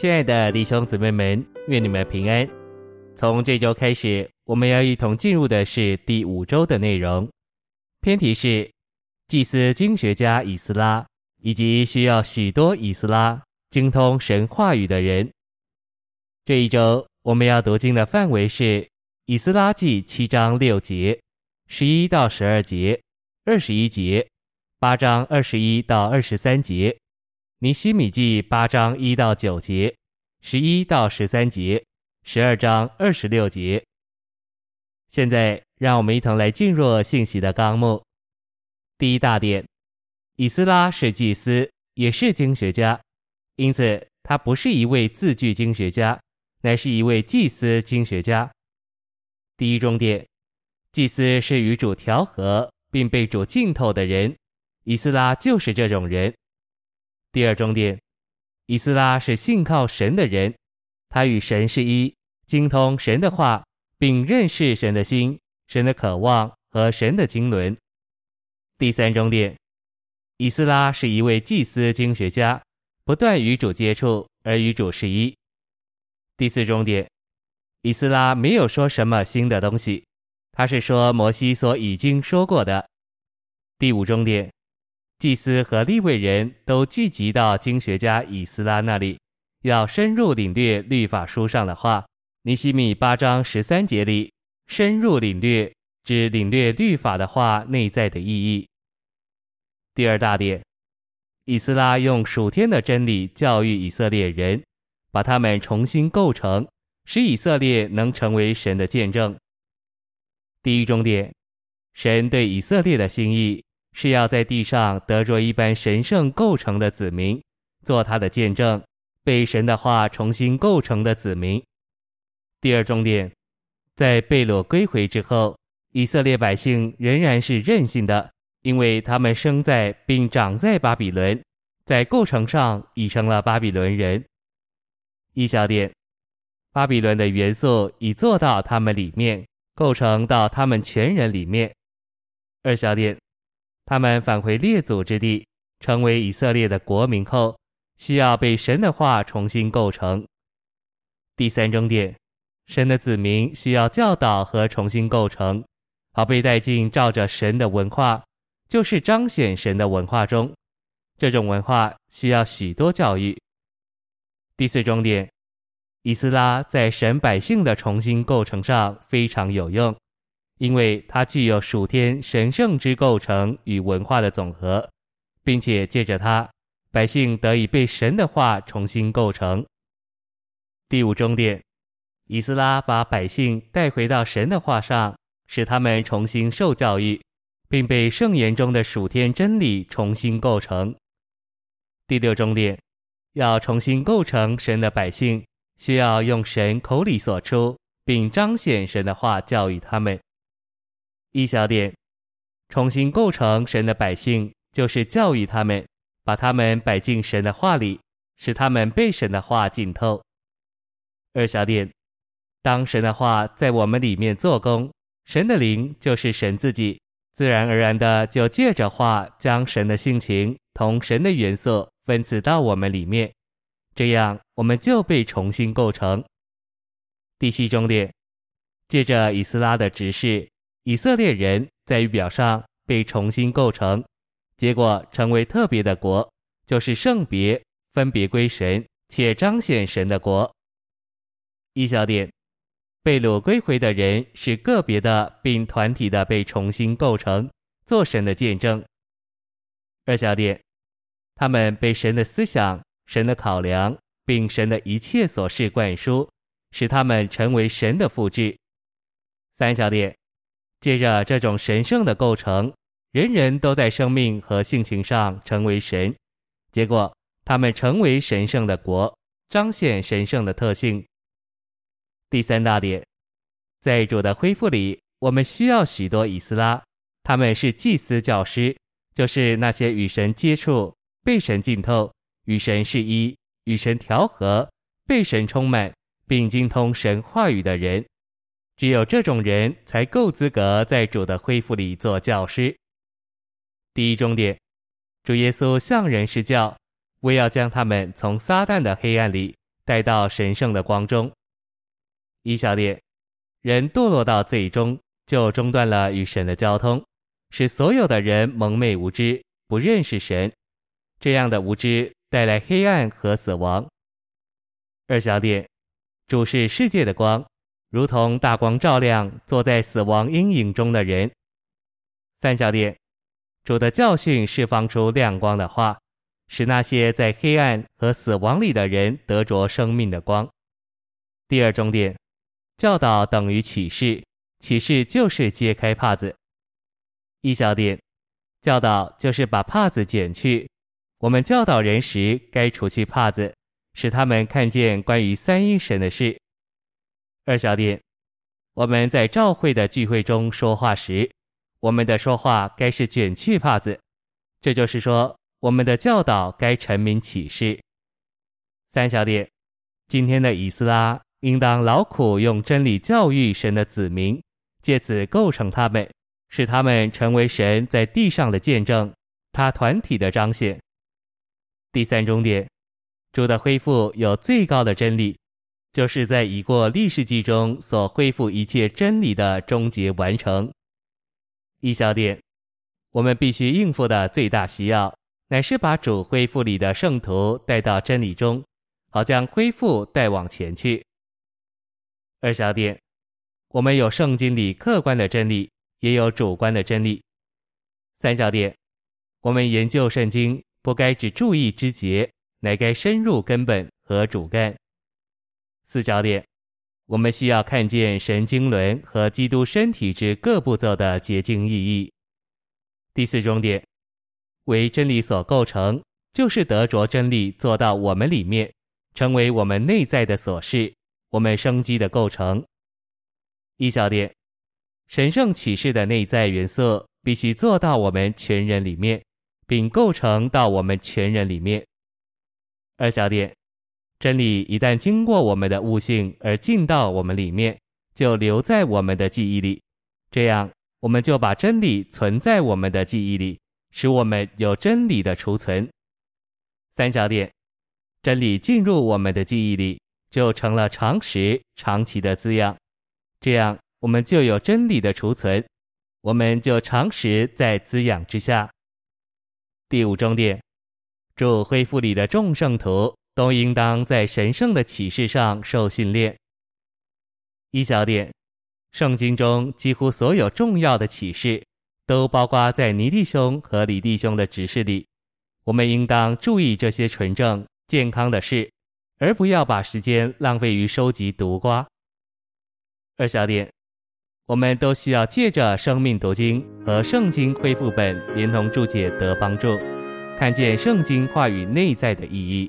亲爱的弟兄姊妹们，愿你们平安。从这周开始，我们要一同进入的是第五周的内容。篇题是祭司经学家以斯拉，以及需要许多以斯拉精通神话语的人。这一周我们要读经的范围是以斯拉记七章六节、十一到十二节、二十一节、八章二十一到二十三节。尼希米记八章一到九节，十一到十三节，十二章二十六节。现在，让我们一同来进入信息的纲目。第一大点，以斯拉是祭司，也是经学家，因此他不是一位字句经学家，乃是一位祭司经学家。第一重点，祭司是与主调和并被主浸透的人，以斯拉就是这种人。第二重点，以斯拉是信靠神的人，他与神是一，精通神的话，并认识神的心、神的渴望和神的经纶。第三重点，以斯拉是一位祭司经学家，不断与主接触而与主是一。第四重点，以斯拉没有说什么新的东西，他是说摩西所已经说过的。第五重点。祭司和利未人都聚集到经学家以斯拉那里，要深入领略律法书上的话。尼希米八章十三节里，深入领略指领略律法的话内在的意义。第二大点，以斯拉用属天的真理教育以色列人，把他们重新构成，使以色列能成为神的见证。第一重点，神对以色列的心意。是要在地上得着一般神圣构成的子民，做他的见证，被神的话重新构成的子民。第二重点，在被掳归回之后，以色列百姓仍然是任性的，因为他们生在并长在巴比伦，在构成上已成了巴比伦人。一小点，巴比伦的元素已做到他们里面，构成到他们全人里面。二小点。他们返回列祖之地，成为以色列的国民后，需要被神的话重新构成。第三重点，神的子民需要教导和重新构成，好被带进照着神的文化，就是彰显神的文化中。这种文化需要许多教育。第四重点，以斯拉在神百姓的重新构成上非常有用。因为它具有属天神圣之构成与文化的总和，并且借着它，百姓得以被神的话重新构成。第五终点，以斯拉把百姓带回到神的话上，使他们重新受教育，并被圣言中的属天真理重新构成。第六终点，要重新构成神的百姓，需要用神口里所出，并彰显神的话教育他们。一小点，重新构成神的百姓，就是教育他们，把他们摆进神的话里，使他们被神的话浸透。二小点，当神的话在我们里面做工，神的灵就是神自己，自然而然的就借着话将神的性情同神的元素分赐到我们里面，这样我们就被重新构成。第七重点，借着以斯拉的指示。以色列人在预表上被重新构成，结果成为特别的国，就是圣别，分别归神，且彰显神的国。一小点，被掳归回的人是个别的，并团体的被重新构成，做神的见证。二小点，他们被神的思想、神的考量，并神的一切所事灌输，使他们成为神的复制。三小点。借着这种神圣的构成，人人都在生命和性情上成为神，结果他们成为神圣的国，彰显神圣的特性。第三大点，在主的恢复里，我们需要许多以斯拉，他们是祭司教师，就是那些与神接触、被神浸透、与神是一、与神调和、被神充满，并精通神话语的人。只有这种人才够资格在主的恢复里做教师。第一重点，主耶稣向人施教，为要将他们从撒旦的黑暗里带到神圣的光中。一小点，人堕落到最终，就中断了与神的交通，使所有的人蒙昧无知，不认识神。这样的无知带来黑暗和死亡。二小点，主是世界的光，如同大光照亮坐在死亡阴影中的人。三小点，主的教训释放出亮光的话，使那些在黑暗和死亡里的人得着生命的光。第二重点，教导等于启示，启示就是揭开帕子。一小点，教导就是把帕子剪去。我们教导人时，该除去帕子，使他们看见关于三一神的事。二小点，我们在召会的聚会中说话时，我们的说话该是卷去帕子，这就是说，我们的教导该陈明启示。三小点，今天的以斯拉应当劳苦用真理教育神的子民，借此构成他们，使他们成为神在地上的见证，他团体的彰显。第三重点，主的恢复有最高的真理，就是在已过历世纪中所恢复一切真理的终结完成。一小点，我们必须应付的最大需要，乃是把主恢复里的圣徒带到真理中，好将恢复带往前去。二小点，我们有圣经里客观的真理，也有主观的真理。三小点，我们研究圣经。不该只注意枝节，乃该深入根本和主干。四小点，我们需要看见神经轮和基督身体之各步骤的洁净意义。第四重点，为真理所构成，就是得着真理做到我们里面，成为我们内在的琐事，我们生机的构成。一小点，神圣启示的内在元素必须做到我们全人里面。并构成到我们全人里面。二小点，真理一旦经过我们的悟性而进到我们里面，就留在我们的记忆里，这样我们就把真理存在我们的记忆里，使我们有真理的储存。三小点，真理进入我们的记忆里，就成了常识长期的滋养，这样我们就有真理的储存，我们就常识在滋养之下。第五重点，祝恢复里的众圣徒都应当在神圣的启示上受训练。一小点，圣经中几乎所有重要的启示，都包括在尼弟兄和李弟兄的指示里。我们应当注意这些纯正健康的事，而不要把时间浪费于收集毒瓜。二小点。我们都需要借着生命读经和圣经恢复本连同注解得帮助，看见圣经话语内在的意义。